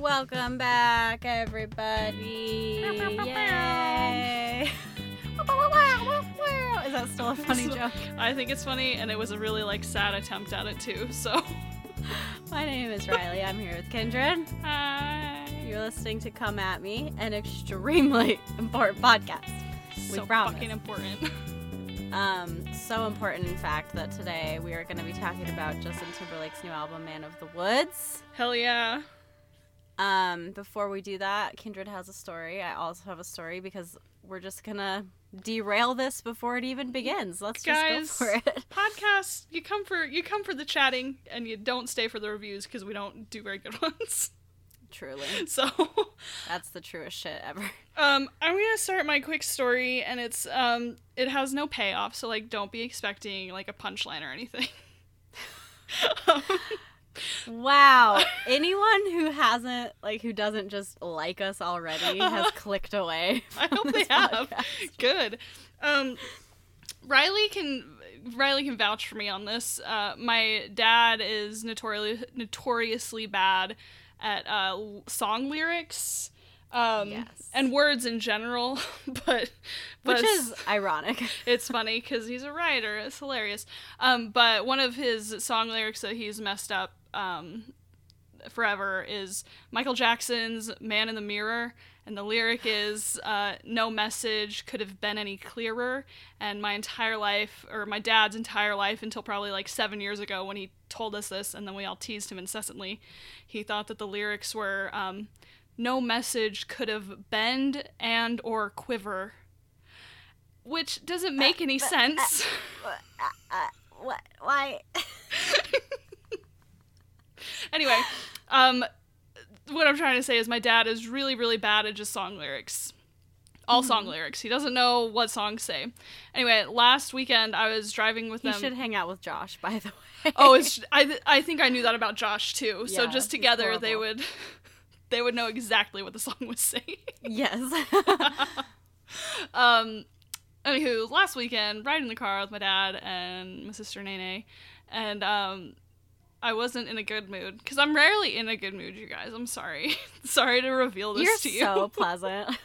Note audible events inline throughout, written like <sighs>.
Welcome back, everybody. Yay. <laughs> Is that still a funny joke? I think it's funny, and it was a really like sad attempt at it too. So, <laughs> My name is Riley. I'm here with Kindred. hi. You're listening to Come At Me, an extremely <laughs> important podcast. We so promise. fucking important. Um, so important, in fact, that today we are going to be talking about Justin Timberlake's new album, Man of the Woods. Hell yeah. Um, before we do that, Kindred has a story. I also have a story because we're just gonna derail this before it even begins. Let's Guys, just go for it. <laughs> Podcast, you come for you come for the chatting, and you don't stay for the reviews because we don't do very good <laughs> ones. Truly, <laughs> So, that's the truest shit ever. um, I'm gonna start my quick story, and it's um, it has no payoff, so like, don't be expecting like a punchline or anything. Um, Wow, anyone who hasn't like who doesn't just like us already has <laughs> clicked away. <laughs> I hope they this have. Good. Um, Riley can Riley can vouch for me on this. Uh, my dad is notoriously notoriously bad at uh, song lyrics. Um, Yes. and words in general, <laughs> but, but Which is <laughs> ironic. it's funny because he's a writer. It's hilarious. Um, but one of his song lyrics that he's messed up um, forever is Michael Jackson's "Man in the Mirror," and the lyric is <sighs> uh, "No message could have been any clearer." And my entire life, or my dad's entire life, until probably like seven years ago when he told us this, and then we all teased him incessantly, he thought that the lyrics were. Um, no message could have bend and or quiver which doesn't make uh, any uh, sense. Uh, what? Why? <laughs> anyway, um, what I'm trying to say is my dad is really, really bad at just song lyrics. All song Mm-hmm. lyrics. He doesn't know what songs say. Anyway, last weekend I was driving with You them. should hang out with Josh, by the way. oh, it's <laughs> I, th- I think I knew that about Josh too. so just together they would they would know exactly what the song was saying. yes. <laughs> <laughs> um anywho last weekend riding in the car with my dad and my sister nene and um i wasn't in a good mood because i'm rarely in a good mood you guys i'm sorry <laughs> sorry to reveal this You're to you so pleasant.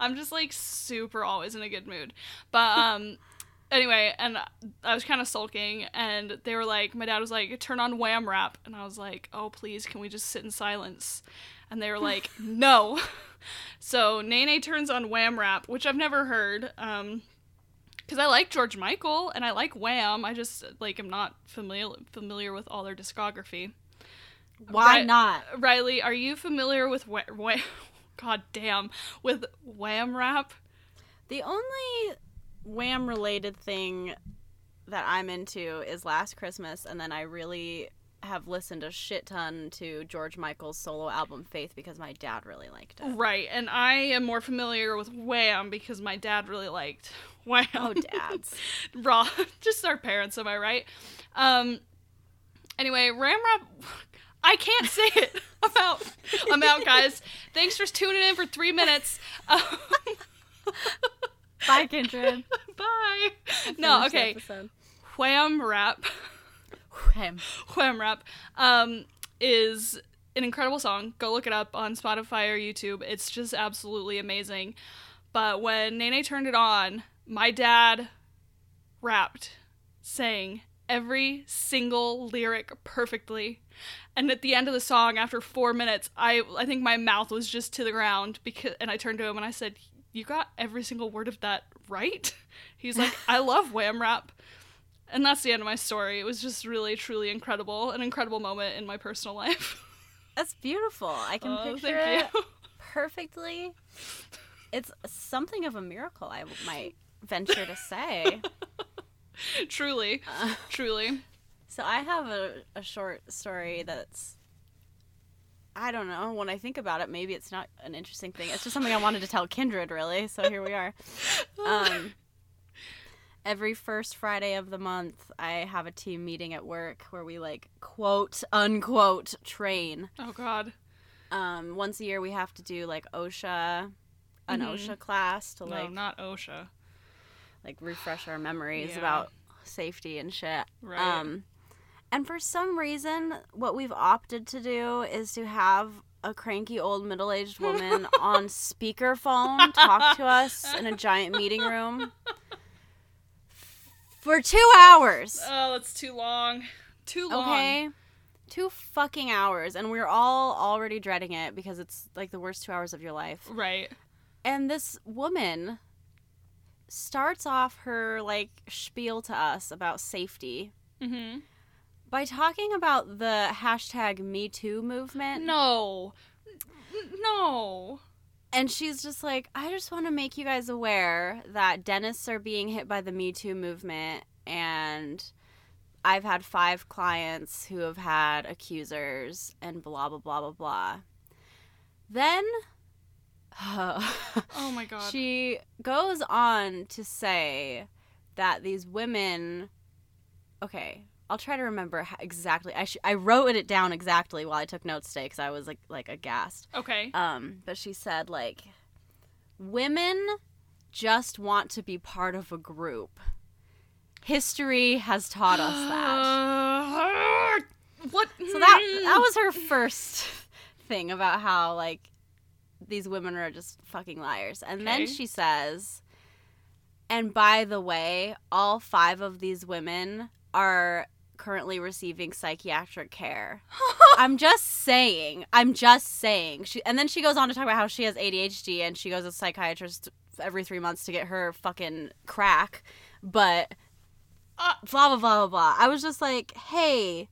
i'm just like super always in a good mood but um anyway and i was kind of sulking and they were like my dad was like turn on wham rap and i was like oh please can we just sit in silence and they were <laughs> like no <laughs> so nene turns on wham rap which i've never heard um because i like george michael and i like wham i just like am not familiar familiar with all their discography Why Right. not? riley are you familiar with wha- wha- <laughs> god damn with wham rap The only Wham related thing that I'm into is Last Christmas, and then I really have listened a shit ton to George Michael's solo album Faith because my dad really liked it. Right, and I am more familiar with Wham because my dad really liked <laughs> Wham. Oh, dads. <laughs> Raw, just our parents, am I right? Um. Anyway, Ram Rap. I can't say it. I'm out. I'm out, guys. Thanks for tuning in for three minutes. Um, <laughs> Bye, Kindred. <laughs> bye. No, okay. Wham Rap. Wham. Wham Rap um, is an incredible song. Go look it up on Spotify or YouTube. It's just absolutely amazing. But when Nene turned it on, my dad rapped, sang every single lyric perfectly. And at the end of the song, after four minutes, I I think my mouth was just to the ground because and I turned to him and I said, You got every single word of that right? <laughs> He's like, I love Wham Rap. And that's the end of my story. It was just really, truly incredible. An incredible moment in my personal <laughs> life. That's beautiful. I can Oh, picture it you. perfectly. It's something of a miracle, I might venture to say. <laughs> truly, Uh, truly. so I have a, a short story that's I don't know. When I think about it, maybe it's not an interesting thing. It's just something I wanted to tell Kindred, really. So here we are. <laughs> Um, every first Friday of the month, I have a team meeting at work where we like quote unquote train. oh God. Um, once a year, we have to do like OSHA, an Mhm. OSHA class to No, like not OSHA. like refresh our memories Yeah. about safety and shit. Right. Um, and for some reason, what we've opted to do is to have a cranky old middle aged woman <laughs> on speakerphone talk to us in a giant meeting room for two hours. Oh, that's too long. Too long. Okay. Two fucking hours. And we're all already dreading it because it's like the worst two hours of your life. Right. And this woman starts off her like spiel to us about safety Mm-hmm. By talking about the hashtag Me Too movement. No. No. And she's just like, I just want to make you guys aware that dentists are being hit by the Me Too movement. And I've had five clients who have had accusers and blah, blah, blah, blah, blah. Then Oh my <laughs> god. she goes on to say that these women. Okay, I'll try to remember how exactly. I, sh- I wrote it down exactly while I took notes today because I was like, like aghast. okay. Um, but she said like, women just want to be part of a group. History has taught us that. <gasps> what? So that that was her first <laughs> thing about how like these women are just fucking liars. And then she says, and by the way, all five of these women are currently receiving psychiatric care. <laughs> I'm just saying. I'm just saying. She and then she goes on to talk about how she has ADHD and she goes to a psychiatrist every 3 months to get her fucking crack. But Uh, blah blah blah blah blah. I was just like, "Hey,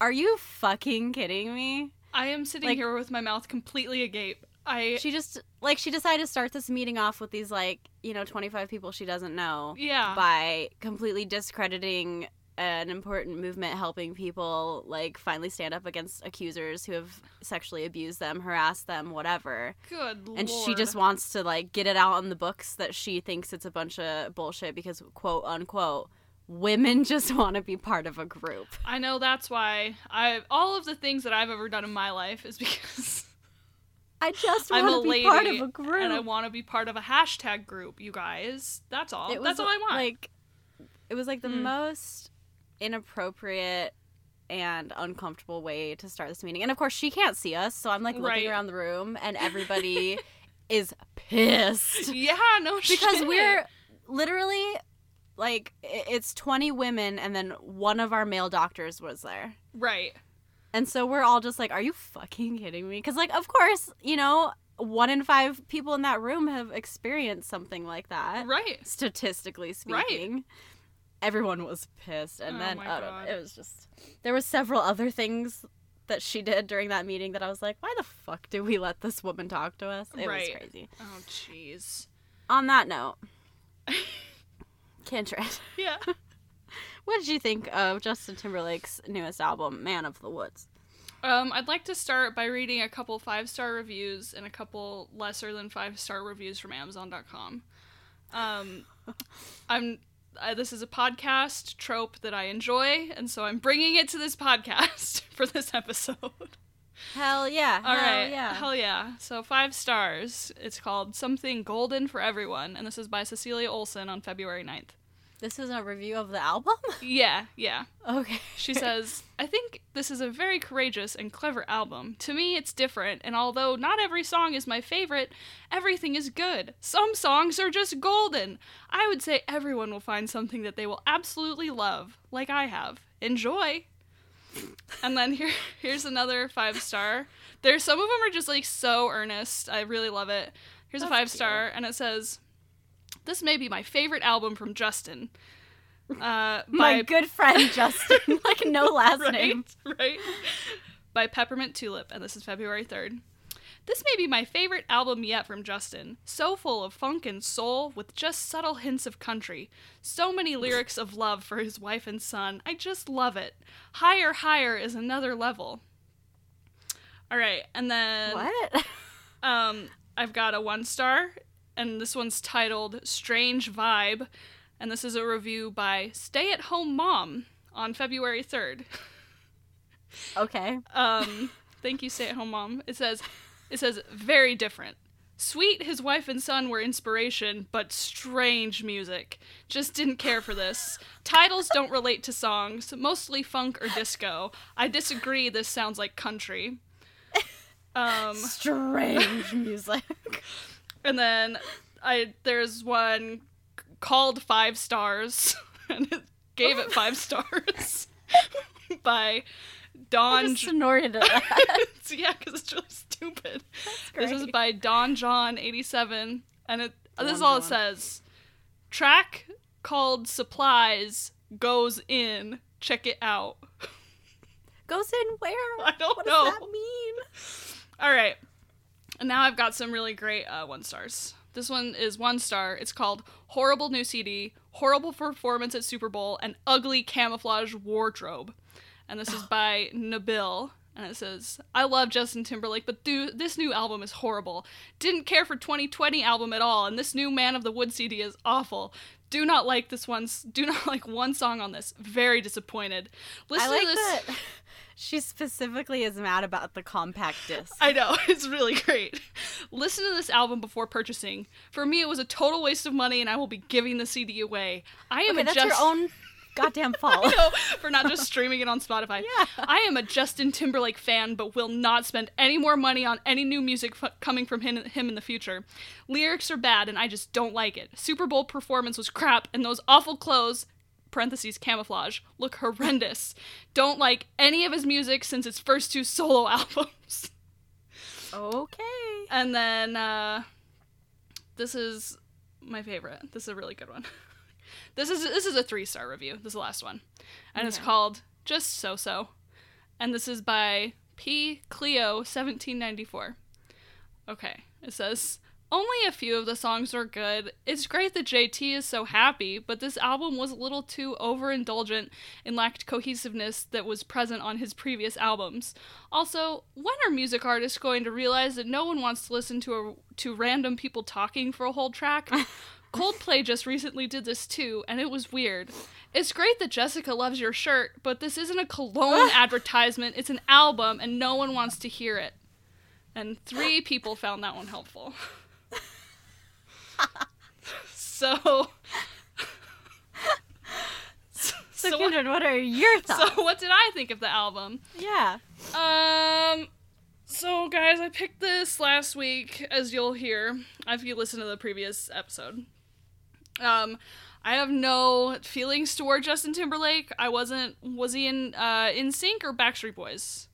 are you fucking kidding me?" I am sitting Like- here with my mouth completely agape. I She just like she decided to start this meeting off with these like, you know, 25 people she doesn't know yeah. by completely discrediting an important movement helping people like finally stand up against accusers who have sexually abused them, harassed them, whatever. Good And she just wants to like get it out in the books that she thinks it's a bunch of bullshit because quote unquote women <laughs> just want to be part of a group. I know that's why I all of the things that I've ever done in my life is <laughs> because I just I'm a want to be lady part of a group. and I want to be part of a hashtag group. You guys, that's all. It that's all I want. Like it was like the Mm. most inappropriate and uncomfortable way to start this meeting. And of course, she can't see us, so I'm like looking Right. around the room, and <laughs> everybody is pissed yeah, no <laughs> because shit. we're literally like it's 20 women, and then one of our male doctors was there. right. And so we're all just like, are you fucking kidding me? Because, like, of course, you know, one in five people in that room have experienced something like that Right. statistically Right. Everyone was pissed, and Oh then I don't know, it was just there were several other things that she did during that meeting that I was like, why the fuck do we let this woman talk to us? It Right. was crazy. Oh jeez. On that note, <laughs> Kindred, Yeah. <laughs> what did you think of Justin Timberlake's newest album, Man of the Woods? Um, I'd like to start by reading a couple five star reviews and a couple lesser than five star reviews from Amazon.com. Um, I'm. Uh, this is a podcast trope that I enjoy, and so I'm bringing it to this podcast <laughs> for this episode. Hell yeah! All hell right, yeah! hell yeah. So five stars. It's called Something Golden for Everyone, and this is by Cecilia Olson on February 9th. This is a review of the album. <laughs> Yeah, yeah. okay. She says, I think this is a very courageous and clever album. To me, it's different, and although not every song is my favorite, everything is good. Some songs are just golden. I would say everyone will find something that they will absolutely love, like I have. Enjoy! And then here, <laughs> here's another five star. There's some of them are just like so earnest. I really love it. Here's a That's five star, and it says, "This may be my favorite album from Justin." Uh, My good friend Justin, <laughs> like no last right, name. right? By Peppermint Tulip, and this is February 3rd. This may be my favorite album yet from Justin. So full of funk and soul, with just subtle hints of country. So many lyrics of love for his wife and son. I just love it. Higher, higher is another level. All right, and then What? <laughs> um, I've got a one star, and this one's titled Strange Vibe, and this is a review by Stay at Home Mom on February 3rd. <laughs> Okay. Um, thank you, Stay at Home Mom. It says, it says, very different. Sweet, his wife and son were inspiration, but strange music. Just didn't care for this. Titles don't relate to songs, mostly funk or disco. I disagree, this sounds like country. <laughs> Um, Strange music. <laughs> and then I there's one called Five Stars, <laughs> and it gave it five stars <laughs> by I Don. just snorted at <laughs> that. yeah, because it's really stupid. This is by Don John eighty seven, and it this is Don all it says. Track called Supplies goes in. Check it out. Goes in where? I don't what know. does that mean? All right. And now I've got some really great uh, one stars. This one is one star. It's called Horrible New CD, Horrible Performance at Super Bowl, and Ugly Camouflage Wardrobe. And this is by Nabil. And it says, I love Justin Timberlake, but dude, this new album is horrible. Didn't care for 2020 album at all, and this new Man of the Wood CD is awful. Do not like this one. Do not <laughs> like one song on this. Very disappointed. Listen I like to this. that <laughs> she specifically is mad about the compact disc. I know, <laughs> it's really great. Listen to this album before purchasing. For me, it was a total waste of money, and I will be giving the CD away. I am okay, a that's just your own goddamn <laughs> fault. <laughs> For not just streaming it on Spotify. Yeah. I am a Justin Timberlake fan, but will not spend any more money on any new music f- coming from him, him in the future. Lyrics are bad, and I just don't like it. Super Bowl performance was crap, and those awful clothes. Parentheses camouflage look horrendous. Don't like any of his music since his first two solo <laughs> albums. Okay. And then uh, this is my favorite. This is a really good one. <laughs> This is this is a three star review. This is the last one, and it's called Just So So, and this is by P Cleo seventeen ninety four. Okay, it says. Only a few of the songs are good. It's great that JT is so happy, but this album was a little too overindulgent and lacked cohesiveness that was present on his previous albums. Also, when are music artists going to realize that no one wants to listen to a, to random people talking for a whole track? <laughs> Coldplay just recently did this too, and it was weird. It's great that Jessica loves your shirt, but this isn't a cologne <laughs> advertisement. It's an album, and no one wants to hear it. And three people found that one helpful. <laughs> <laughs> so, <laughs> So, so, what, Kindred, what are your <laughs> thoughts? so what did I think of the album? yeah. Um, so guys, I picked this last week, as you'll hear if you listen to the previous episode. Um, I have no feelings toward Justin Timberlake. I wasn't. Was he in uh NSYNC or Backstreet Boys?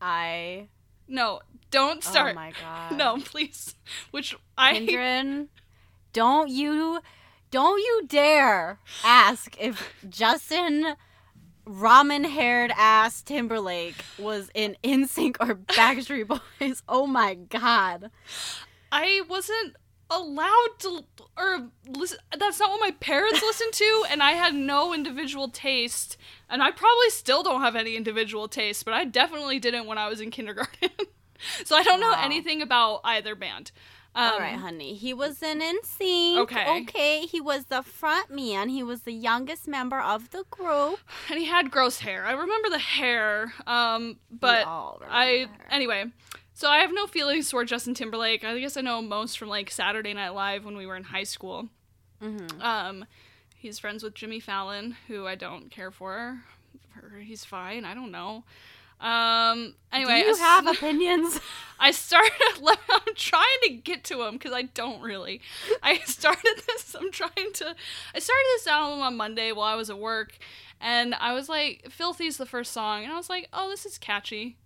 I. No, don't oh start. Oh my <laughs> god. no, please. Which I don't you, don't you dare ask if Justin ramen haired ass Timberlake was in NSYNC or Backstreet Boys. <laughs> Oh my god. I wasn't allowed to or listen that's not what my parents listened to and I had no individual taste and I probably still don't have any individual taste but I definitely didn't when I was in kindergarten <laughs> so I don't know anything about either band um, All right, honey. He was in NSYNC. Okay. Okay. He was the front man. He was the youngest member of the group. <sighs> and he had gross hair I remember the hair um but I anyway so I have no feelings toward Justin Timberlake I guess I know most from like Saturday Night Live when we were in high school Mhm. Um, he's friends with Jimmy Fallon, who I don't care for. He's fine. I don't know. Um. Anyway, Do you I have <laughs> opinions? I started. <laughs> I'm trying to get to him because I don't really. I <laughs> started this. I'm trying to. I started this album on Monday while I was at work, and I was like, "Filthy's the first song," and I was like, "Oh, this is catchy."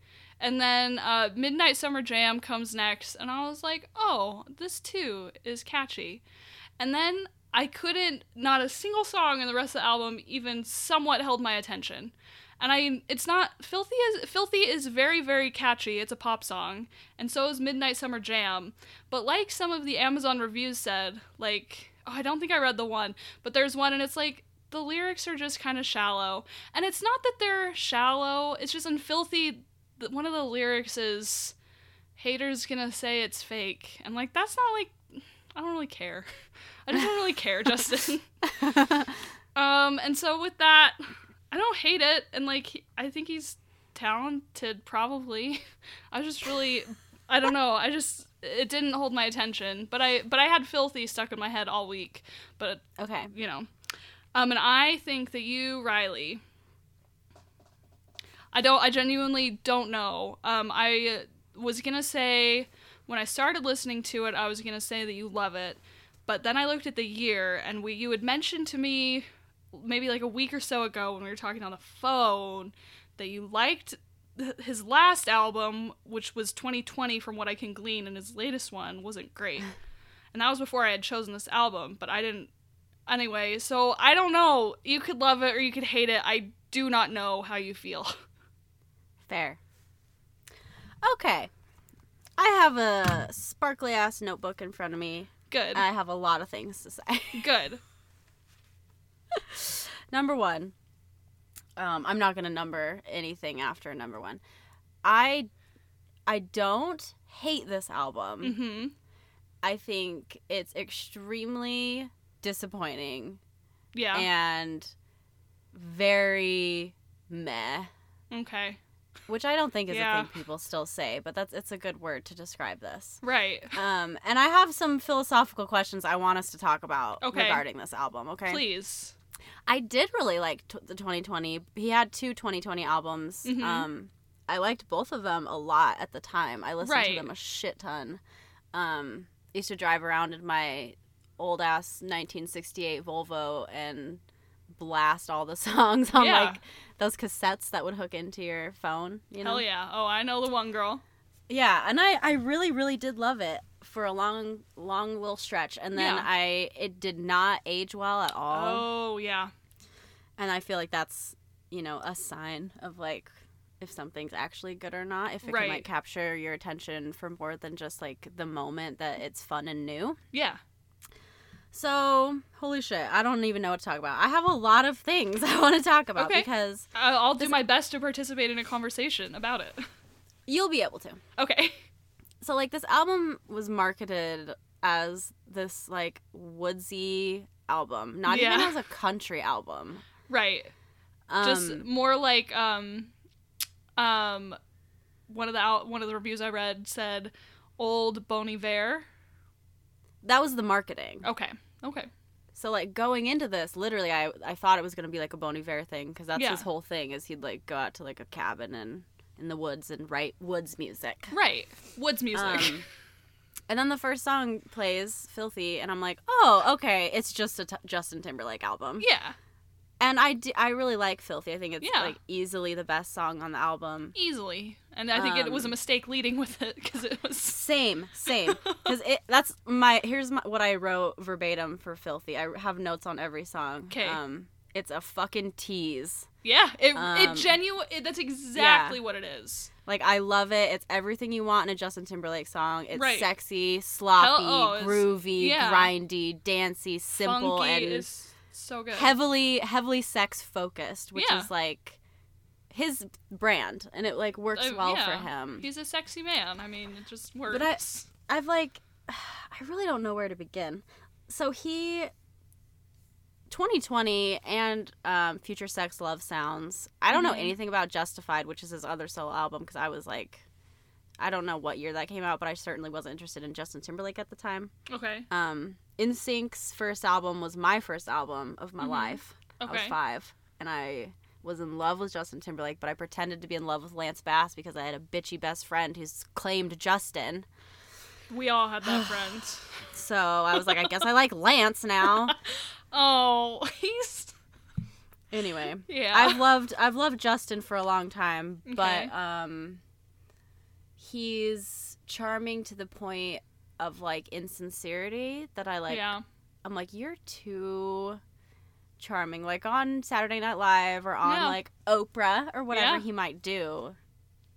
And then uh, Midnight Summer Jam comes next, and I was like, "Oh, this too is catchy." And then I couldn't. Not a single song in the rest of the album even somewhat held my attention. And I, it's not filthy. Is filthy is very very catchy. It's a pop song, and so is Midnight Summer Jam. But like some of the Amazon reviews said, like oh, I don't think I read the one, but there's one, and it's like the lyrics are just kind of shallow. And it's not that they're shallow. It's just in filthy. One of the lyrics is, "Haters gonna say it's fake," and like that's not like I don't really care. <laughs> I just don't really care, <laughs> Justin. <laughs> Um, and so with that, I don't hate it, and like I think he's talented. Probably, I was just really, I don't know. I just it didn't hold my attention, but I but I had filthy stuck in my head all week. But okay. you know, um, and I think that you, Riley. I don't. I genuinely don't know. Um, I was gonna say when I started listening to it, I was gonna say that you love it, but then I looked at the year, and we you had mentioned to me maybe like a week or so ago when we were talking on the phone that you liked his last album, which was 2020, from what I can glean, and his latest one wasn't great. <laughs> and that was before I had chosen this album, but I didn't. Anyway, so I don't know. You could love it or you could hate it. I do not know how you feel. <laughs> Fair. Okay. I have a sparkly ass notebook in front of me. Good. I have a lot of things to say. <laughs> Good. number one. Um, I'm not gonna number anything after number one. I I don't hate this album. Mm-hmm. I think it's extremely disappointing Yeah. and very meh. okay. Which I don't think is Yeah. a thing people still say, but that's it's a good word to describe this. Right. Um, and I have some philosophical questions I want us to talk about Okay. regarding this album. Okay, Please. I did really like t- the 2020. He had two 2020 albums. Mhm. Um, I liked both of them a lot at the time. I listened Right. to them a shit ton. Um, used to drive around in my old ass 1968 Volvo and blast all the <laughs> songs on Yeah. like those cassettes that would hook into your phone. You know? Hell yeah. Oh, I know the one girl. Yeah, and I I really really did love it for a long long little stretch, and then Yeah. I it did not age well at all, Oh, yeah. and I feel like that's you know a sign of like if something's actually good or not if it Right. can like capture your attention for more than just like the moment that it's fun and new. Yeah. So holy shit, I don't even know what to talk about. I have a lot of things <laughs> I want to talk about Okay. because I'll do my best to participate in a conversation about it. <laughs> you'll be able to. Okay. so like this album was marketed as this like woodsy album not even as a country album Right. um, Just more like um um one of the out one of the reviews I read said old Bon Iver. that was the marketing Okay. Okay. so like going into this literally i i thought it was going to be like a bon iver thing because that's Yeah. his whole thing is he'd like go out to like a cabin and in the woods and write woods music Right. Woods music. Um, <laughs> and then the first song plays filthy and i'm like oh okay it's just a t- justin timberlake album yeah. And I, do, I really like filthy i think it's Yeah. like easily the best song on the album Easily. And I think it was a Um, mistake leading with it because it was <laughs> Same, same. <laughs> Because it that's my here's my, what I wrote verbatim for Filthy. I have notes on every song. 'Kay. Um, it's a fucking tease. Yeah, it Um, it genuine. That's exactly what it is. Like I love it. It's everything you want in a Justin Timberlake song. It's Right. sexy, sloppy, oh, it's- groovy, yeah. grindy, dancey, simple, Funky and is so good. heavily, heavily sex focused, which Yeah. is like his brand, and it like works Uh, well yeah. for him. He's a sexy man. I mean, it just works. But I- I've like, <sighs> I really don't know where to begin. So he, 2020 and um, Future Sex Love Sounds. I don't know Mhm. anything about Justified, which is his other solo album, because I was like, I don't know what year that came out, but I certainly wasn't interested in Justin Timberlake at the time. okay. Um, NSYNC's first album was my first album of my Mhm. life. I was five, and I was in love with Justin Timberlake, but I pretended to be in love with Lance Bass because I had a bitchy best friend who's claimed Justin. We all had that <sighs> friend. So I was like, I guess I like <laughs> Lance now. <laughs> Oh, he's Anyway, yeah. I've loved I've loved Justin for a long time, Okay. but um, he's charming to the point of like insincerity that I like. yeah. I'm like, you're too charming. Like on Saturday Night Live or on Yeah. like Oprah or whatever Yeah. he might do.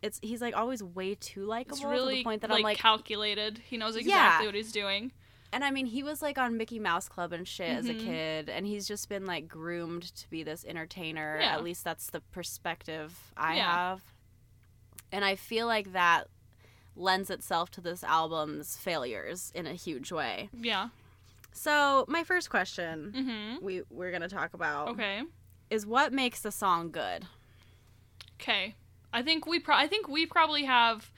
It's he's like always way too likable It's to really the point that like, I'm like, calculated. He knows Yeah. exactly what he's doing. and I mean, he was like on Mickey Mouse Club and shit as a Mhm. kid, and he's just been like groomed to be this entertainer. Yeah. At least that's the perspective I Yeah. have. And I feel like that lends itself to this album's failures in a huge way. Yeah. So, my first question Mm-hmm. we we're going to talk about Okay. is what makes the song good? Okay. I think we pro- I think we probably have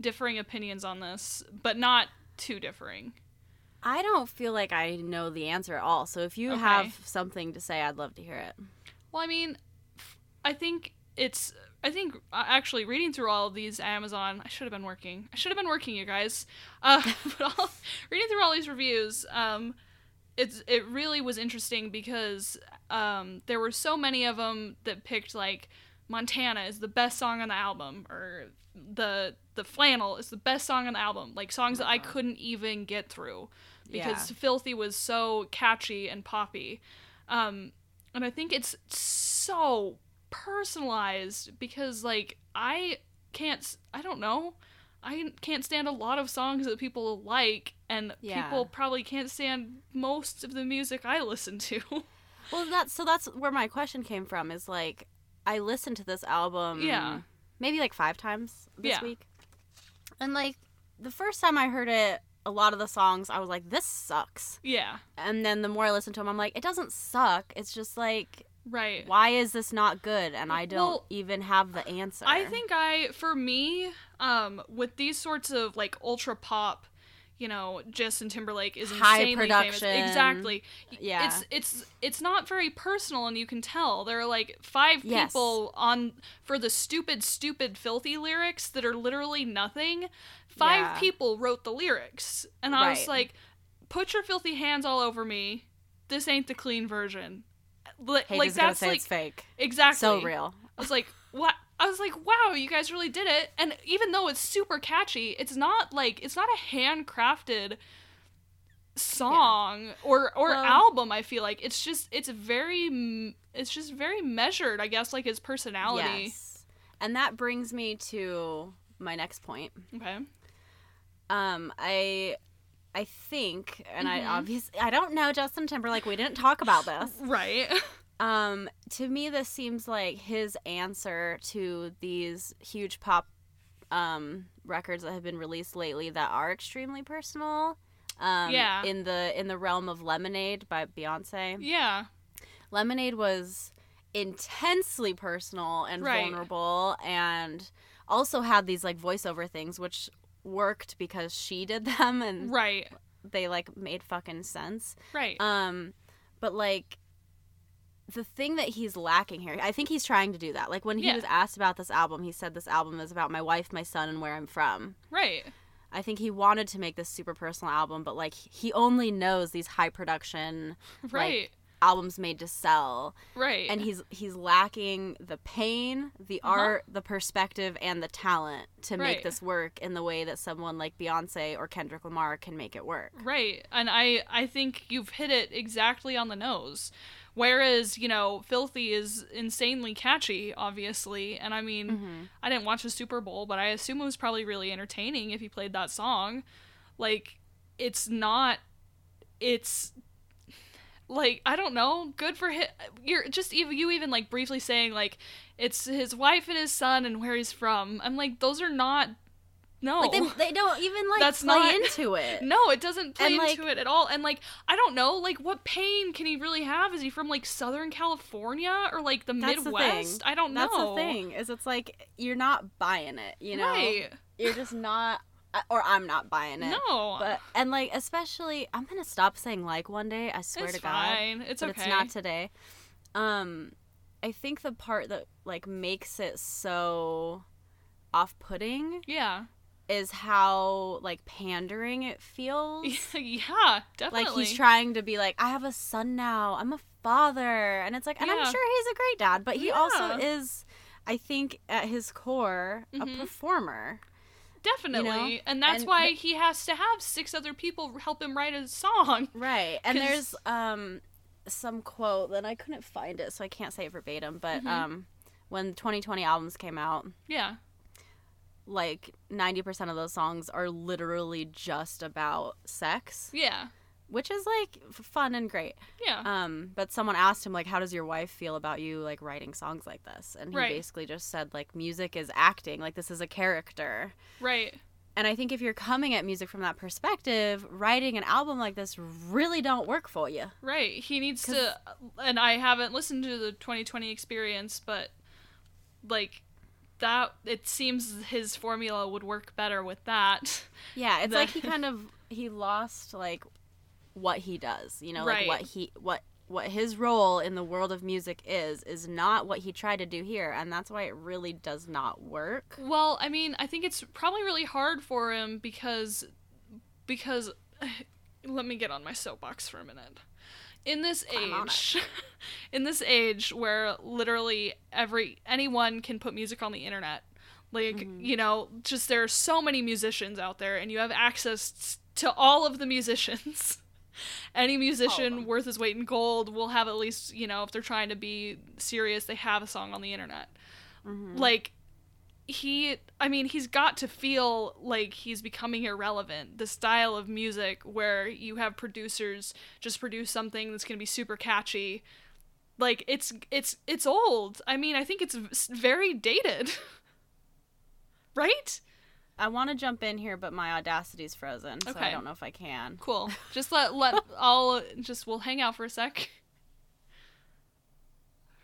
differing opinions on this, but not too differing. I don't feel like I know the answer at all. So, if you Okay. have something to say, I'd love to hear it. Well, I mean, I think it's I think uh, actually reading through all of these Amazon, I should have been working. I should have been working, you guys. <laughs> Uh, but all, reading through all these reviews, um, it's it really was interesting because um, there were so many of them that picked like Montana is the best song on the album, or the the flannel is the best song on the album. Like songs that I couldn't even get through because Yeah. Filthy was so catchy and poppy. Um, and I think it's so personalized because like I can't I don't know. I can't stand a lot of songs that people like and Yeah. people probably can't stand most of the music I listen to. <laughs> Well, that's so that's where my question came from. Is like I listened to this album, Yeah. maybe like five times this Yeah. week, and like the first time I heard it, a lot of the songs I was like, "This sucks," yeah. and then the more I listened to them, I'm like, "It doesn't suck. It's just like, Right. why is this not good?" And I don't Well, even have the answer. I think I, for me, um, with these sorts of like ultra pop, you know, Justin Timberlake is insanely High production. famous. Exactly. Yeah. It's it's it's not very personal, and you can tell there are like five Yes. people on for the stupid, stupid, filthy lyrics that are literally nothing. Five Yeah. people wrote the lyrics, and I was like, "Put your filthy hands all over me. This ain't the clean version." Li- Hate like that's say like it's fake. exactly So real. I was like, what? I was like, wow, you guys really did it. And even though it's super catchy, it's not like it's not a handcrafted song or or Well- album. I feel like it's just it's very it's just very measured. I guess like his personality. Yes, and that brings me to my next point. Okay. Um, I, I think, and Mhm. I obviously I don't know Justin Timberlake. We didn't talk about this. <laughs> Right. <laughs> Um, to me, this seems like his answer to these huge pop, um, records that have been released lately that are extremely personal. Um, Yeah. In the in the realm of Lemonade by Beyonce. yeah. Lemonade was intensely personal and Right. vulnerable and also had these like voiceover things which worked because she did them and Right. they like made fucking sense. Right. Um but like the thing that he's lacking here, I think he's trying to do that. Like when he Yeah. was asked about this album, he said this album is about my wife, my son, and where I'm from. right. I think he wanted to make this super personal album, but like he only knows these high production Right. Albums made to sell right. and he's he's lacking the pain, the Uh-huh. art, the perspective, and the talent to make this work in the way that someone like Beyonce or Kendrick Lamar can make it work. Right. And I I think you've hit it exactly on the nose. Whereas, you know, Filthy is insanely catchy, obviously. And I mean, Mm-hmm. I didn't watch the Super Bowl, but I assume it was probably really entertaining if he played that song. Like, it's not it's like I don't know, good for him. You're just even you even like briefly saying like it's his wife and his son and where he's from. I'm like those are not no. Like they, they don't even like That's play not- into it. <laughs> No, it doesn't play And, like- into it at all. And like, I don't know, like, what pain can he really have? Is he from like Southern California or like the That's the Midwest? thing. I don't know. That's the thing. Is it's like you're not buying it, you know? Right? You're just not or I'm not buying it. No, But and like especially I'm going to stop saying like one day, I swear it's to god. It's fine. It's but okay. it's not today. Um, I think the part that like makes it so off-putting yeah, is how like pandering it feels. <laughs> yeah, definitely. like he's trying to be like, I have a son now. I'm a father, and it's like, and I'm sure he's a great dad, but he also is, I think, at his core, Mhm. a performer. Definitely, and that's And why he has to have six other people help him write a song. <laughs> Right. And 'Cause- there's um some quote that I couldn't find it, so I can't say it verbatim, but Mhm. um when 2020 albums came out, Yeah, like 90% of those songs are literally just about sex, yeah, which is like fun and great. yeah. Um but someone asked him like how does your wife feel about you like writing songs like this? And he Right. basically just said like music is acting, like this is a character. right. And I think if you're coming at music from that perspective, writing an album like this really don't work for you. Right. He needs to and I haven't listened to the 2020 experience, but like that it seems his formula would work better with that. Yeah, it's <laughs> like he kind of he lost like what he does, you know, Right. like what he what what his role in the world of music is is not what he tried to do here and that's why it really does not work Well, I mean, I think it's probably really hard for him because because <sighs> let me get on my soapbox for a minute. In this age, <laughs> in this age where literally every anyone can put music on the internet. Like, Mm-hmm. you know, just there are so many musicians out there and you have access to all of the musicians. <laughs> Any musician worth his weight in gold will have at least, you know, if they're trying to be serious, they have a song on the internet. Mm-hmm. like he i mean he's got to feel like he's becoming irrelevant. The style of music where you have producers just produce something that's going to be super catchy. Like it's it's it's old. I mean i think it's very dated. <laughs> Right i want to jump in here but my audacity's frozen so i don't know if i can. Cool. <laughs> Just let let i'll just we'll hang out for a sec.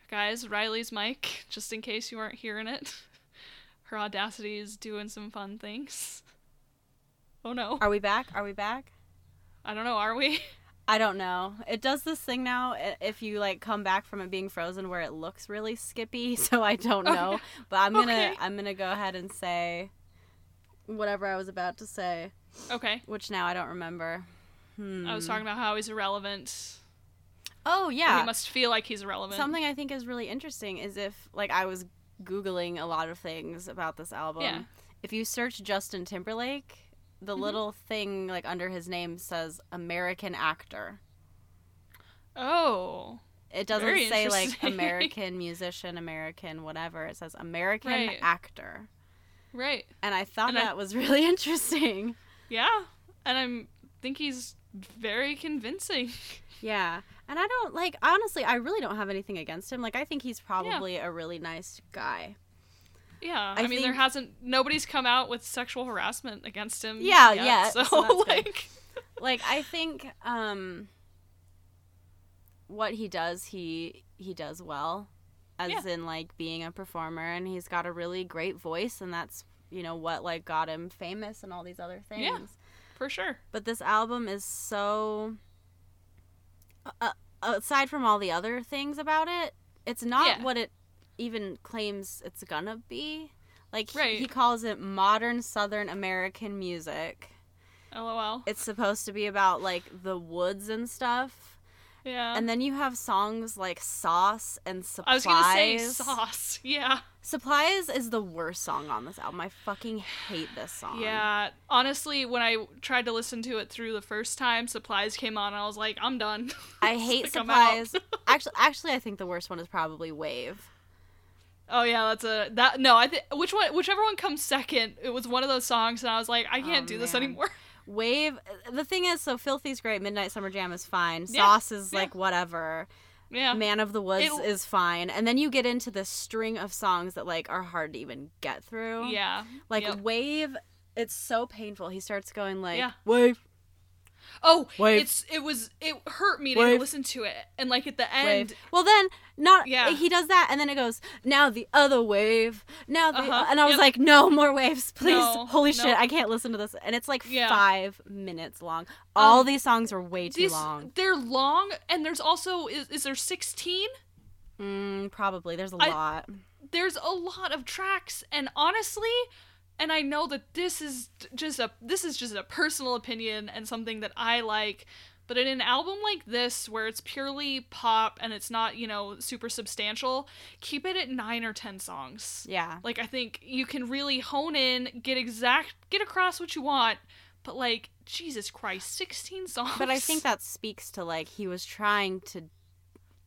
Guys riley's mic just in case you weren't hearing it. Her audacity is doing some fun things. Oh no. Are we back? Are we back? I don't know. Are we? <laughs> I don't know. It does this thing now if you like come back from it being frozen where it looks really skippy, <laughs> so I don't oh, know. Okay. But I'm going to Okay. I'm going to go ahead and say whatever I was about to say, okay which now I don't remember. Hmm. i was talking about how he's irrelevant Oh yeah. he must feel like he's irrelevant Something I think is really interesting is if like I was googling a lot of things about this album. Yeah. If you search Justin Timberlake, the Mm-hmm. little thing like under his name says American actor. oh It doesn't say like. <laughs> American musician, American whatever. It says American Right. actor. Right And I thought And I- that was really <laughs> interesting. yeah and i'm think he's very convincing Yeah. And I don't like honestly, I really don't have anything against him. Like I think he's probably a really nice guy. Yeah, I I, mean, there hasn't nobody's come out with sexual harassment against him. Yeah, yet, yeah, So, so <laughs> like, like I think um what he does he he does well as Yeah. in like being a performer and he's got a really great voice and that's you know what like got him famous and all these other things. Yeah. for sure. But this album is so uh, aside from all the other things about it, it's not Yeah. what it even claims it's gonna be. Like he- Right. he calls it modern Southern American music. LOL. It's supposed to be about like the woods and stuff. Yeah. And then you have songs like Sauce and Supplies. I was gonna say sauce. <laughs> Yeah. Supplies is the worst song on this album. I fucking hate this song. Yeah. Honestly, when I tried to listen to it through the first time, supplies came on, and I was like, I'm done. <laughs> I hate like, Supplies. <laughs> actually, actually, I think the worst one is probably Wave. Oh yeah, that's a that. No, I think which one, whichever one comes second, it was one of those songs, and I was like, I can't Oh, do this anymore. Wave. Uh, the thing is, so Filthy's great. Midnight Summer Jam is fine. Yeah, Sauce is yeah. like whatever. yeah. Man of the Woods It- is fine. And then you get into this string of songs that like are hard to even get through. Yeah. Like Yep. Wave, it's so painful. He starts going like Yeah. Wave, Oh, Wave. it's it was it hurt me to Wave. listen to it, and like at the end, wave. Well, then not. Yeah. He does that, and then it goes now the other wave. Now the Uh-huh. and I was Yep. like, no more waves, please. No, Holy no. shit, I can't listen to this. And it's like Yeah. five minutes long. All Um, these songs are way too these long. they're long, and there's also is, is there sixteen? Mm, probably. There's a I- lot. There's a lot of tracks, and honestly, and I know that this is just a this is just a personal opinion and something that I like. But in an album like this, where it's purely pop and it's not, you know, super substantial, keep it at nine or ten songs. Yeah. Like I think you can really hone in, get exact, get across what you want, but like Jesus Christ, sixteen songs. But I think that speaks to like he was trying to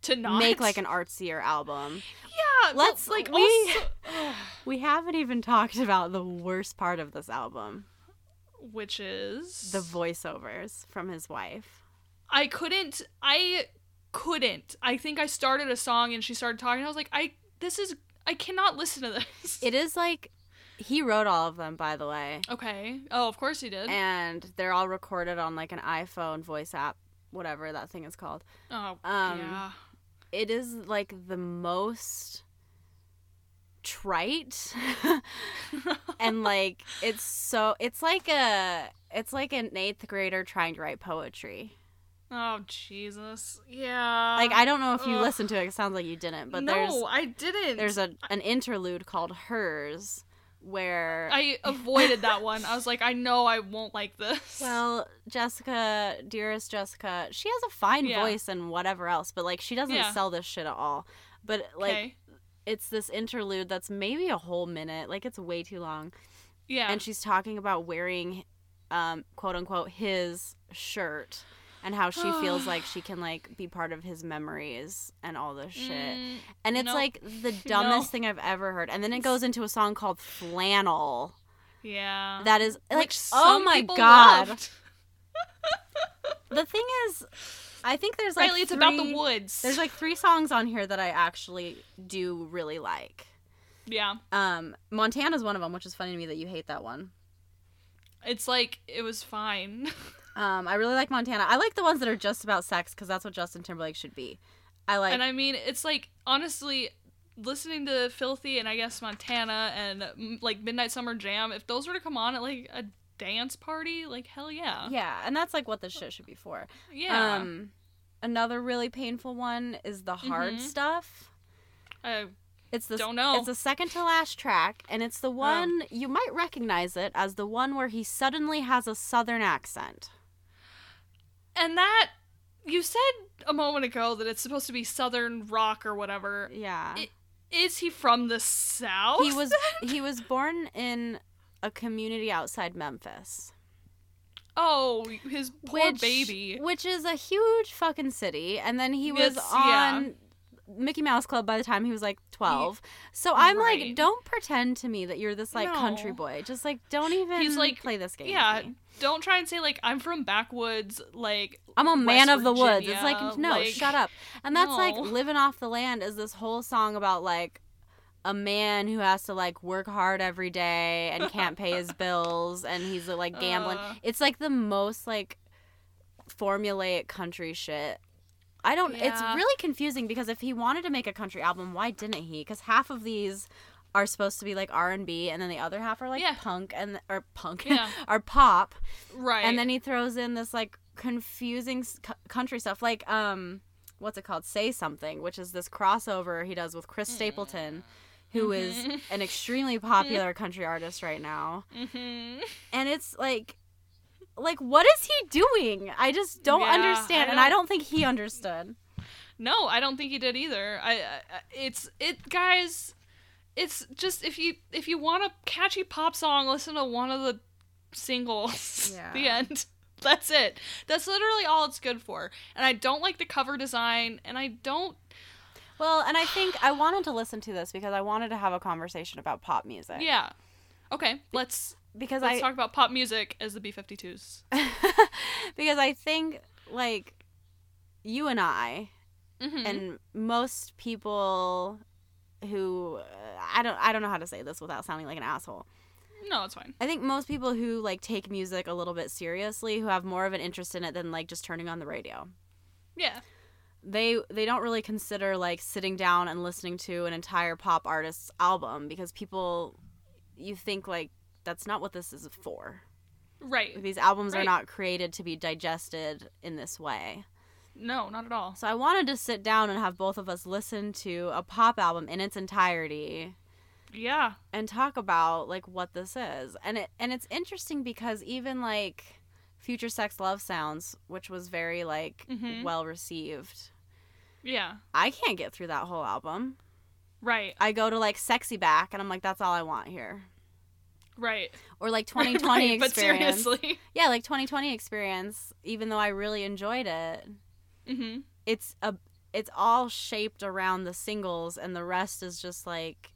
to not make like an artsier album. yeah. Let's- but, like we- also, <sighs> We haven't even talked about the worst part of this album which is the voiceovers from his wife. I couldn't. I couldn't. I think I started a song and she started talking. I was like, I this is I cannot listen to this. It is like he wrote all of them, by the way, okay. Oh, of course he did. and they're all recorded on like an iPhone voice app, whatever that thing is called. oh, um, yeah. It is like the most trite <laughs> and like it's so it's like a it's like an eighth grader trying to write poetry Oh Jesus. Yeah. Like I don't know if you Ugh. listened to it. It sounds like you didn't, but no, there's I didn't. there's a an interlude called Hers where I avoided that one. I was like, I know I won't like this. well, Jessica, dearest Jessica, she has a fine Yeah. voice and whatever else, but like she doesn't Yeah. sell this shit at all. But like okay. it's this interlude that's maybe a whole minute, like it's way too long. Yeah. And she's talking about wearing um quote unquote his shirt and how she feels like <sighs> she can like be part of his memories and all this shit. Mm, And it's Nope. like the <laughs> dumbest thing I've ever heard. And then it goes into a song called Flannel. yeah. That is like oh my god. <laughs> The thing is I think there's like Riley, it's about the woods. There's like three songs on here that I actually do really like. yeah. Um Montana's one of them, which is funny to me that you hate that one. It's like it was fine. <laughs> Um I really like Montana. I like the ones that are just about sex cuz that's what Justin Timberlake should be. I like and I mean, it's like honestly listening to Filthy and I guess Montana and mm, like Midnight Summer Jam, if those were to come on at like a dance party, like hell yeah. Yeah, and that's like what this shit should be for. Yeah. Um, another really painful one is the hard Mhm. stuff. I It's the Don't know. It's the second to last track, and it's the one you might recognize it as the one where he suddenly has a southern accent. And that you said a moment ago that it's supposed to be southern rock or whatever. Yeah, It- Is he from the south? he was he was born in a community outside Memphis, Oh, his poor which baby. which is a huge fucking city, and then he was It's- yeah. Mickey Mouse Club by the time he was like 12. So I'm like, don't pretend to me that you're this like country boy. Just like don't even He's, like- play this game. Yeah, don't try and say like I'm from backwoods. Like I'm a man West of the woods. It's like no, like- shut up. And that's like living off the land is this whole song about like a man who has to like work hard every day and can't pay his <laughs> bills and he's like gambling. Uh. it's like the most like formulaic country shit. I don't it's really confusing because if he wanted to make a country album, why didn't he? Cuz half of these are supposed to be like R&B and then the other half are like Yeah. punk and or punk Yeah. <laughs> or pop right. and then he throws in this like confusing c- country stuff like um what's it called say something which is this crossover he does with chris stapleton who is Mhm. an <laughs> extremely popular country artist right now hmm and it's like like what is he doing i just don't Yeah, understand I and i don't- don't think he understood No, I don't think he did either. I, I it's it guys. It's just if you if you want a catchy pop song, listen to one of the singles. <laughs> Yeah. the end. That's it. That's literally all it's good for. And I don't like the cover design, and I don't. well and i think i wanted to listen to this because i wanted to have a conversation about pop music Yeah. Okay, let's because let's i talk about pop music as the B52s. <laughs> because i think like you and i Mm-hmm. and most people who uh, I don't I don't know how to say this without sounding like an asshole. no, it's fine. I think most people who like take music a little bit seriously, who have more of an interest in it than like just turning on the radio. Yeah. They they don't really consider like sitting down and listening to an entire pop artist's album because people you think like that's not what this is for. Right. These albums are not created to be digested in this way. No, not at all. So I wanted to sit down and have both of us listen to a pop album in its entirety Yeah. and talk about like what this is. And it and it's interesting because even like Future Sex Love Sounds, which was very like Mhm. well received. Yeah. I can't get through that whole album. Right. I go to like Sexy Back and I'm like that's all I want here. Right. Or like 2020 <laughs> right, but experience. seriously. Yeah, like 2020 experience even though I really enjoyed it. Mm-hmm. it's a it's all shaped around the singles and the rest is just like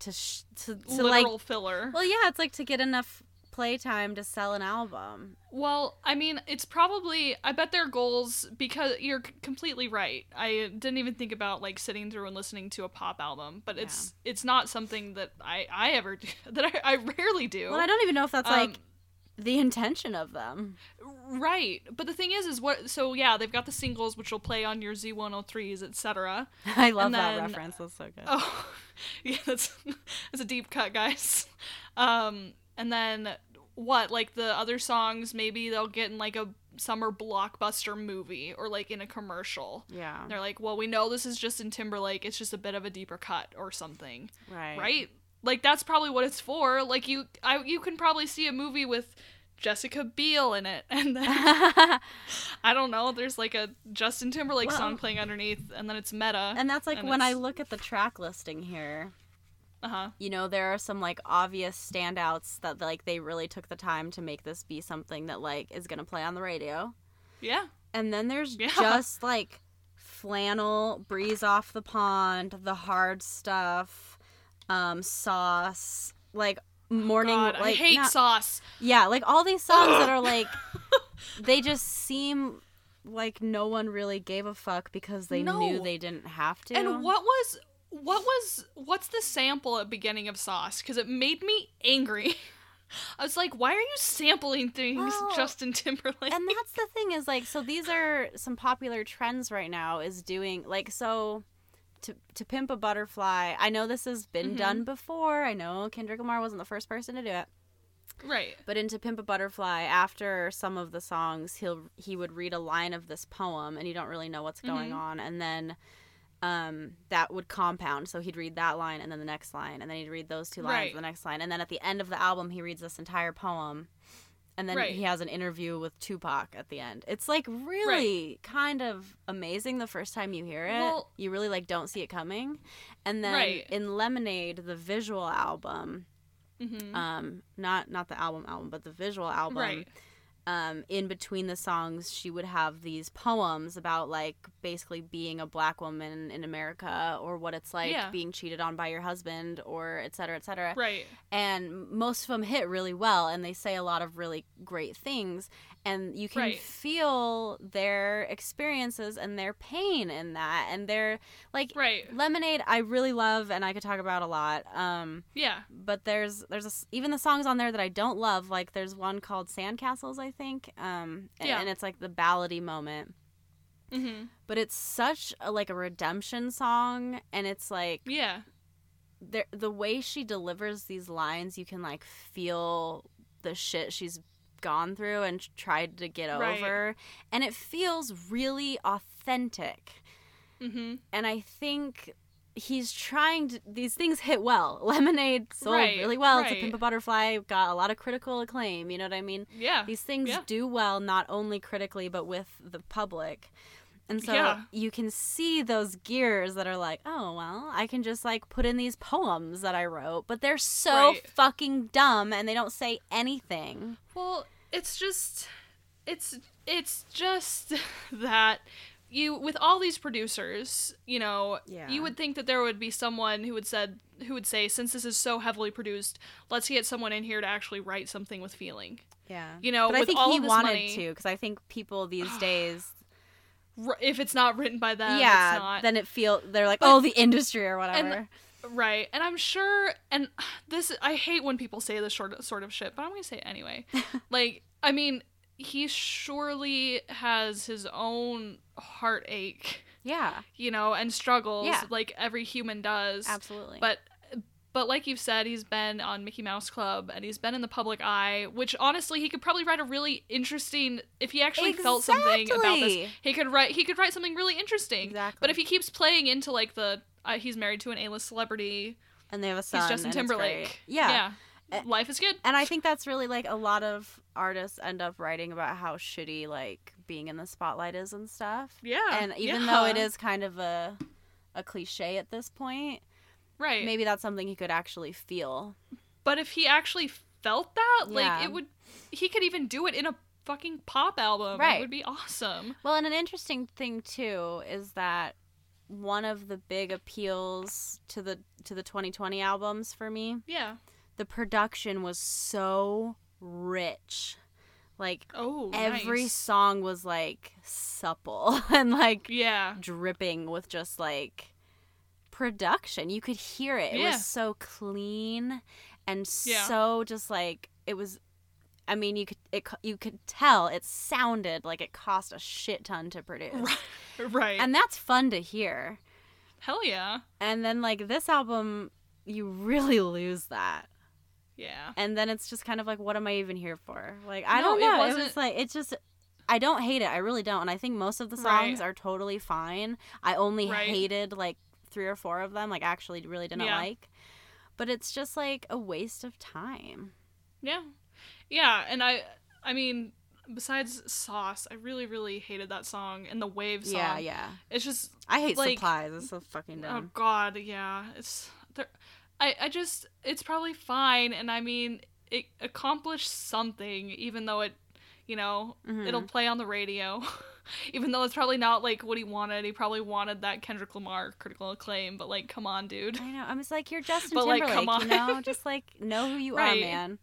to sh- to, to like filler. well yeah it's like to get enough playtime to sell an album Well, I mean, it's probably I bet their goals because you're completely right. I didn't even think about like sitting through and listening to a pop album, but it's it's not something that I I ever do, <laughs> that I, I rarely do. well i don't even know if that's Um, like the intention of them right. But the thing is is what so yeah, they've got the singles which will play on your Z103s, etc. <laughs> i love And that then- reference that's so good Oh, <laughs> yeah, that's that's a deep cut, guys. Um, and then what? Like the other songs, maybe they'll get in like a summer blockbuster movie or like in a commercial. Yeah. They're like, well, we know this is Justin Timberlake. It's just a bit of a deeper cut or something, Right. right? Like that's probably what it's for. Like you, I you can probably see a movie with Jessica Biel in it, <laughs> and then <laughs> I don't know. There's like a Justin Timberlake Well- song playing underneath, and then it's meta. and that's like And when I look at the track listing here. Uh huh. you know there are some like obvious standouts that like they really took the time to make this be something that like is gonna play on the radio Yeah. and then there's Yeah. <laughs> just like flannel breeze off the pond the hard stuff um sauce like morning God, I like hate not- sauce. yeah like all these songs that are like <laughs> they just seem like no one really gave a fuck because they knew they didn't have to And what was what was what's the sample at beginning of Sauce? Because it made me angry. <laughs> I was like, why are you sampling things, Well, Justin Timberlake? and that's the thing is like so these are some popular trends right now is doing like so to to pimp a butterfly i know this has been Mhm. done before i know kendrick lamar wasn't the first person to do it right. but in to pimp a butterfly after some of the songs he'll he would read a line of this poem and you don't really know what's going Mhm. on and then um that would compound so he'd read that line and then the next line and then he'd read those two lines Right. the next line and then at the end of the album he reads this entire poem and then Right. he has an interview with Tupac at the end. It's like really kind of amazing the first time you hear it. Well- you really like don't see it coming. And then Right. in Lemonade, the visual album, hmm um not not the album album, but the visual album, right. Um in between the songs she would have these poems about like basically being a black woman in America or what it's like Yeah. being cheated on by your husband or et cetera, et cetera Right. and most of them hit really well and they say a lot of really great things and you can Right. feel their experiences and their pain in that and they're like Right. lemonade i really love and i could talk about a lot um Yeah. but there's there's a even the songs on there that i don't love like there's one called sandcastles i think um and, Yeah. and it's like the ballady moment hmm but it's such a like a redemption song and it's like Yeah. there the way she delivers these lines you can like feel the shit she's gone through and tried to get Right. over and it feels really authentic hmm and i think he's trying to these things hit well <laughs> lemonade sold Right, really well to right. pimp a butterfly got a lot of critical acclaim you know what i mean Yeah. these things Yeah. do well not only critically but with the public and so Yeah. you can see those gears that are like oh well i can just like put in these poems that i wrote but they're so Right. fucking dumb and they don't say anything Well, it's just it's it's just <laughs> that you with all these producers, you know, Yeah. you would think that there would be someone who would said who would say since this is so heavily produced, let's get someone in here to actually write something with feeling. yeah You know, but i think he wanted money, to because i think people these <sighs> days if it's not written by them, yeah it's not. then it feel they're like But- oh the industry or whatever Right, and I'm sure, and <sighs> this I hate when people say this sort of sort of shit, but I'm gonna say it anyway. <laughs> like, I mean, he surely has his own heartache, yeah you know, and struggles, Yeah. like every human does. absolutely But, but like you've said, he's been on Mickey Mouse Club, and he's been in the public eye. Which honestly, he could probably write a really interesting. If he actually felt something about this, Exactly. he could write. He could write something really interesting. exactly But if he keeps playing into like the uh, he's married to an A-list celebrity, and they have a son he's Justin Timberlake. yeah yeah. Life is good. and I think that's really like a lot of artists end up writing about how shitty like being in the spotlight is and stuff. Yeah. and even yeah. though it is kind of a a cliche at this point, right, maybe that's something he could actually feel. but if he actually felt that, Yeah. like it would, he could even do it in a fucking pop album. Right. It would be awesome. Well, and an interesting thing too is that one of the big appeals to the to the 2020 albums for me, Yeah. the production was so rich. Like Oh. every nice. song was like supple <laughs> and like Yeah. dripping with just like production. You could hear it. It Yeah. was so clean and Yeah. so just like it was I mean, you could it you could tell it sounded like it cost a shit ton to produce. Right. Right. And that's fun to hear. Hell yeah. And then like this album you really <laughs> lose that. Yeah. And then it's just kind of like what am I even here for? Like I No, don't know. It, wasn't- was like it just I don't hate it. I really don't. And I think most of the songs Right. are totally fine. I only Right. hated like three or four of them. Like actually really didn't Yeah. like. But it's just like a waste of time. Yeah. Yeah, and I I mean, besides Sauce, I really really hated that song and the Wave song. Yeah, yeah. It's just I hate Like- supplies. It's so fucking dumb oh god, yeah. It's there I I just it's probably fine and I mean, it accomplished something even though it you know, it'll Mhm. play on the radio. <laughs> even though it's probably not like what he wanted. He probably wanted that Kendrick Lamar critical acclaim, but like come on, dude. I know. I'm just like you're Justin But, like, Timberlake, come you on. know. Just like know who you Right. are, man.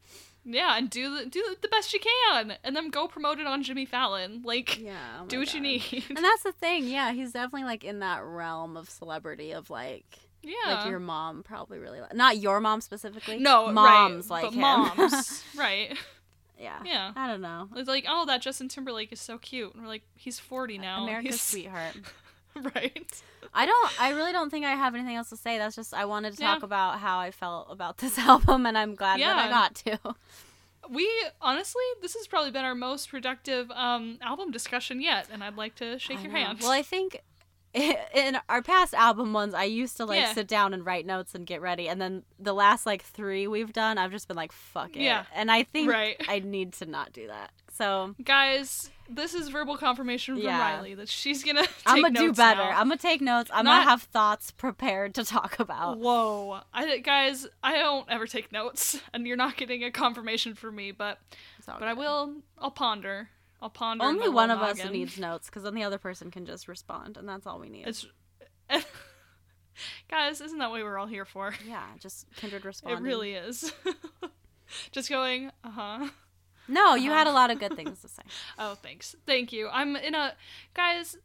Yeah, and do the, do the best you can and then go promote it on Jimmy Fallon. Like Yeah. oh do what you need. And that's the thing. Yeah, he's definitely like in that realm of celebrity of like yeah. like your mom probably really li- not your mom specifically. No, moms <laughs> right, like moms, right? Yeah. Yeah, I don't know. it's like, oh, that Justin Timberlake is so cute. And we're like, he's forty now. America's He's- <laughs> sweetheart. <laughs> right? I don't. I really don't think I have anything else to say. That's just I wanted to Yeah. talk about how I felt about this <laughs> album, and I'm glad that I got to. We honestly, this has probably been our most productive um, album discussion yet, and I'd like to shake I your know. hand. Well, I think <laughs> in our past album ones, I used to like Yeah. sit down and write notes and get ready, and then the last like three we've done, I've just been like, "Fuck it," Yeah. and I think Right. I need to not do that. So Guys, this is verbal confirmation from Yeah. Riley that she's gonna. <laughs> Take I'm gonna do better. now. I'm gonna take notes. I'm Not- gonna have thoughts prepared to talk about. Whoa, I guys, I don't ever take notes, <laughs> and you're not getting a confirmation from me, but but I will. I'll ponder. I'll ponder. Only one of little us needs notes, because then the other person can just respond, and that's all we need. It's <laughs> guys, isn't that what we're all here for? yeah, just kindred <laughs> responding. It really is. <laughs> Just going, uh huh. No, you Uh-huh. had a lot of good things to say. Oh, thanks. Thank you. I'm in a guys.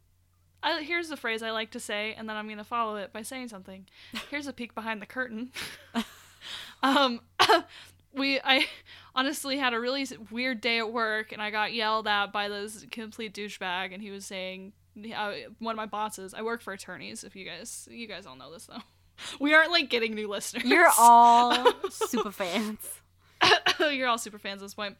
I, here's the phrase I like to say, and then I'm gonna follow it by saying something. Here's a peek behind the curtain. um, we I <laughs> honestly had a really weird day at work, and I got yelled at by this complete douchebag, and he was saying uh, one of my bosses. I work for attorneys. If you guys, you guys all know this though. <laughs> We aren't like getting new listeners. You're all <laughs> super fans. You're all super fans at this point.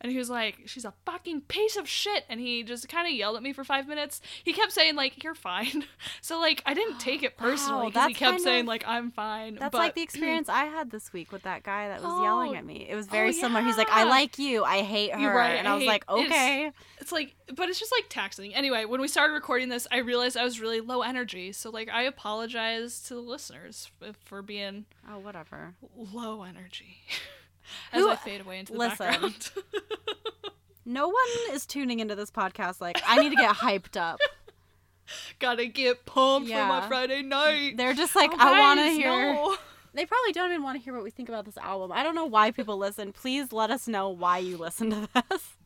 And he was like, "She's a fucking piece of shit," and he just kind of yelled at me for five minutes. He kept saying like, "You're fine," <laughs> so like I didn't take it <gasps> personally Wow, he kept saying of- like, "I'm fine." That's but, like the experience I had this week with that guy that was yelling Oh, at me. It was oh, very oh, similar. He's like, "I like you. I hate her," right, and I I was hate- like, "Okay." It's like, but it's just like taxing. Anyway, when we started recording this, I realized I was really low energy. So like, I apologize to the listeners uh, for being Oh, whatever. low energy <laughs> as Who- I fade away into the listen. background. <laughs> No one is tuning into this podcast like I need to get hyped up. <laughs> Gotta get pumped for my Friday night. They're just like, Oh, I want to hear. no. <laughs> They probably don't even want to hear what we think about this album. I don't know why people listen. Please let us know why you listen to this.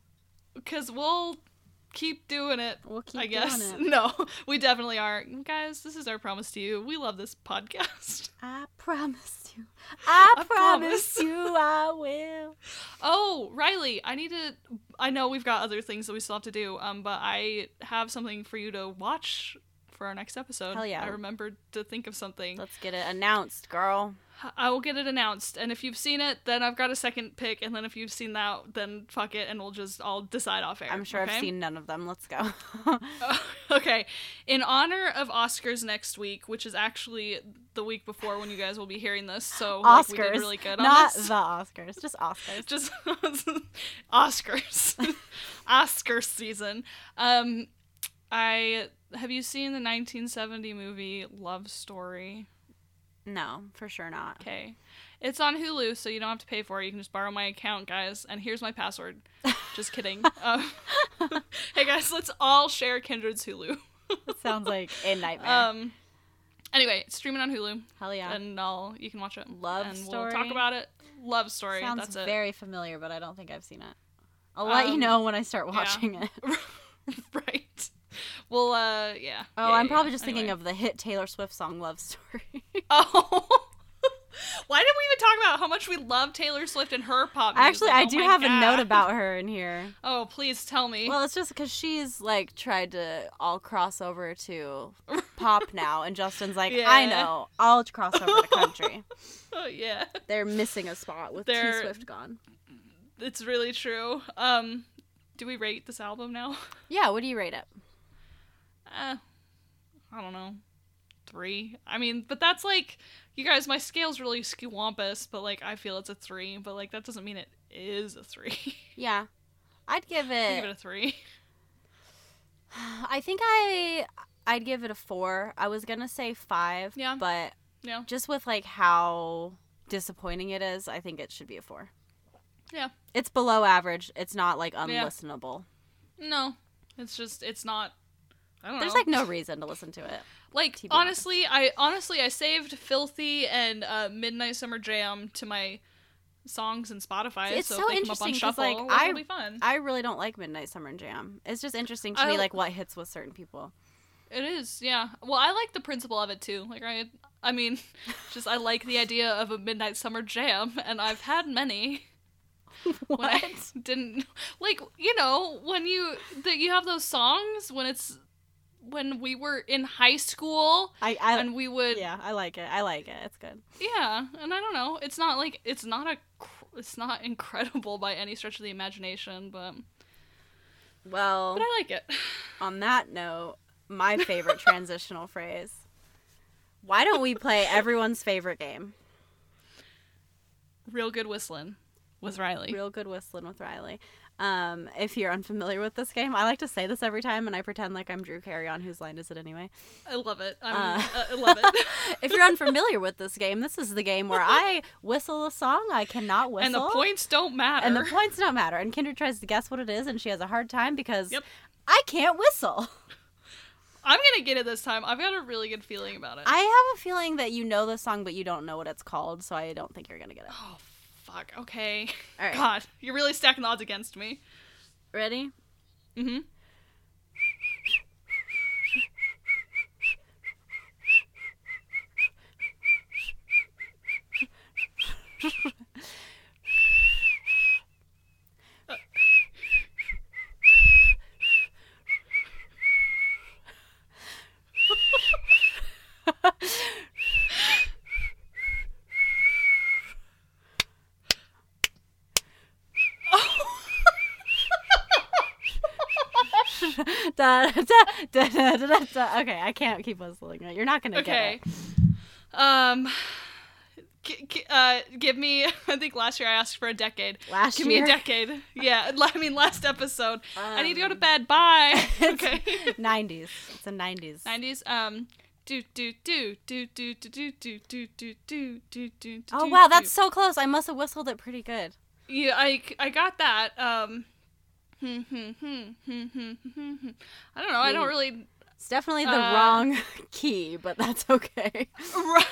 Because we'll keep doing it. We'll keep I guess. No, we definitely are. Guys, this is our promise to you. We love this podcast. I promise you. I, I promise promise. you I will. Oh, Riley, I need to. I know we've got other things that we still have to do, um, but I have something for you to watch for our next episode. Hell yeah. I remembered to think of something. Let's get it announced, girl. I will get it announced, and if you've seen it, then I've got a second pick, and then if you've seen that, then fuck it, and we'll just all decide off air. I'm sure okay? I've seen none of them. Let's go. <laughs> okay. In honor of Oscars next week, which is actually the week before when you guys will be hearing this, so like, we Oscars. did really good on not this. the Oscars. Just Oscars. Just <laughs> Oscars, <laughs> Oscar season. Um, I have you seen the 1970 movie Love Story? No, for sure not. Okay. It's on Hulu, so you don't have to pay for it. You can just borrow my account, guys. And here's my password. Just <laughs> kidding. Um, hey, guys, let's all share Kindred's Hulu. Sounds like a nightmare. Um. Anyway, it's streaming on Hulu, Hell yeah. and I'll you can watch it. Love and Story? We'll talk about it. Love story. sounds that's it. very familiar, but I don't think I've seen it. I'll let you Um, know when I start yeah. watching it. <laughs> right. Well, uh, yeah. Oh, Yeah, I'm yeah, probably yeah. just thinking of the hit Taylor Swift song "Love Story." <laughs> Oh. <laughs> Why did we even talk about how much we love Taylor Swift and her pop music? Actually, I Oh do have a note about <laughs> her in here. Oh, please tell me. Well, it's just because she's like tried to all cross over to pop <laughs> now, and Justin's like, I know, I'll cross over to country. oh, yeah. They're missing a spot with T Swift gone. It's really true. Um do we rate this album now? Yeah, what do you rate it? Uh, I don't know. Three. I mean, but that's like, you guys, my scale's really skewampus, but like, I feel it's a three, but like, that doesn't mean it is a three. <laughs> Yeah. I'd give it give it a three. <sighs> I think I I'd give it a 4. I was going to say 5, Yeah. but Yeah. just with like how disappointing it is, I think it should be a 4. Yeah. It's below average. It's not like Yeah. unlistenable. No. It's just, it's not. There's know. like no reason to listen to it. <laughs> Like to honestly, I honestly I saved Filthy and uh, Midnight Summer Jam to my songs and Spotify, It's so, so if they come up on interesting 'cause, shuffle, like, I- be fun. I really don't like Midnight Summer Jam. It's just interesting to I me like what hits with certain people. It is, yeah. Well, I like the principle of it too. Like I, I mean, <laughs> just I like the idea of a midnight summer jam, and I've had many. <laughs> When I didn't like, you know, when you that you have those songs when it's when we were in high school I I and we would yeah, I like it. I like it. It's good. Yeah, and I don't know. It's not like it's not a it's not incredible by any stretch of the imagination, but Well, but I like it. on that note, my <laughs> favorite transitional phrase. Why don't we play everyone's favorite game? Real good whistling with Riley. Real good whistling with Riley. Um, if you're unfamiliar with this game, I like to say this every time, and I pretend like I'm Drew Carey on Whose Line Is It Anyway? I love it. I'm, Uh, uh, I love it. <laughs> if you're unfamiliar with this game, this is the game where I whistle a song I cannot whistle. and the points don't matter. and the points don't matter. And Kindred tries to guess what it is, and she has a hard time because Yep. I can't whistle. <laughs> I'm gonna get it this time. I've got a really good feeling about it. I have a feeling that you know the song, but you don't know what it's called, so I don't think you're gonna get it. oh fuck. Okay. All right, God, you're really stacking the odds against me. ready? Mm-hmm. <laughs> da, da, da. Okay, I can't keep whistling it. You're not gonna Okay. get it. Um. G- g- uh, give me. I think last year I asked for a decade. Last Give year, give me a decade. Yeah, I mean last episode. I need to go to Um, bed. Bye. okay. 90s. It's a 90s. Nineties. Um. Do do do do do do do do do do do do do. Oh wow, that's so close. I must have whistled it pretty good. Yeah, I I got that. Um. Hmm, hmm, hmm, hmm, hmm, hmm, hmm. I don't know. I don't really. It's definitely the Uh, wrong <laughs> key, but that's okay. <laughs>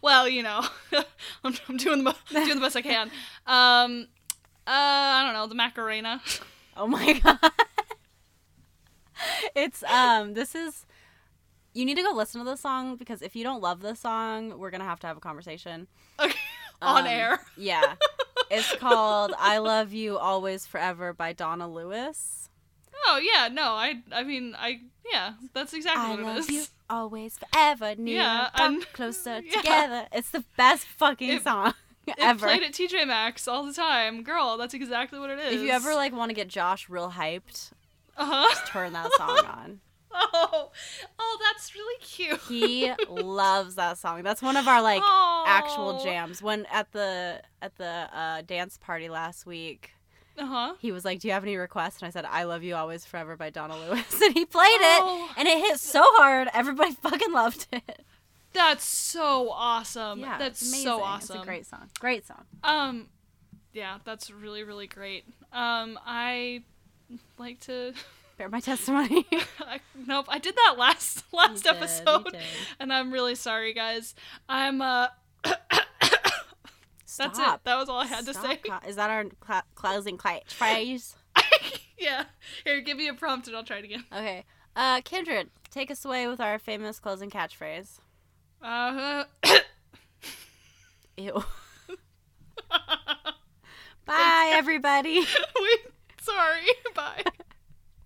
Well, you know, <laughs> I'm, I'm doing the doing the best I can. Um. Uh. I don't know. The Macarena. Oh my god. it's um this is you need to go listen to the song because if you don't love the song, we're gonna have to have a conversation. Okay. On Um, air. Yeah. It's called I Love You Always Forever by Donna Lewis. Oh yeah, no, I I mean I yeah, that's exactly I what it love is. you always forever near Yeah, and- closer <laughs> yeah. together. It's the best fucking It- song It <laughs> ever. played at TJ Maxx all the time. Girl, that's exactly what it is. if you ever like want to get Josh real hyped, uh-huh. turn that song <laughs> on. <laughs> Oh, oh, that's really cute. He loves that song. That's one of our like actual jams. When at the at the uh, dance party last week, Uh-huh. he was like, "Do you have any requests?" And I said, "I love you always forever" by Donna Lewis, <laughs> and he played Oh. it, and it hit so hard. Everybody <laughs> fucking loved it. That's so awesome. yeah, that's so awesome. It's a great song. Great song. Um, yeah, that's really really great. Um, I like to. Bear my <laughs> testimony. I, nope, I did that last <laughs> last did, you episode, did. and I'm really sorry, guys. I'm uh. <coughs> That's it. Stop. That was all I had to say. Is that our cla- closing catchphrase? <laughs> yeah. Here, give me a prompt and I'll try it again. Okay. Uh, Kindred, take us away with our famous closing catchphrase. Uh, huh. Ew. Bye, everybody. we, sorry. Bye.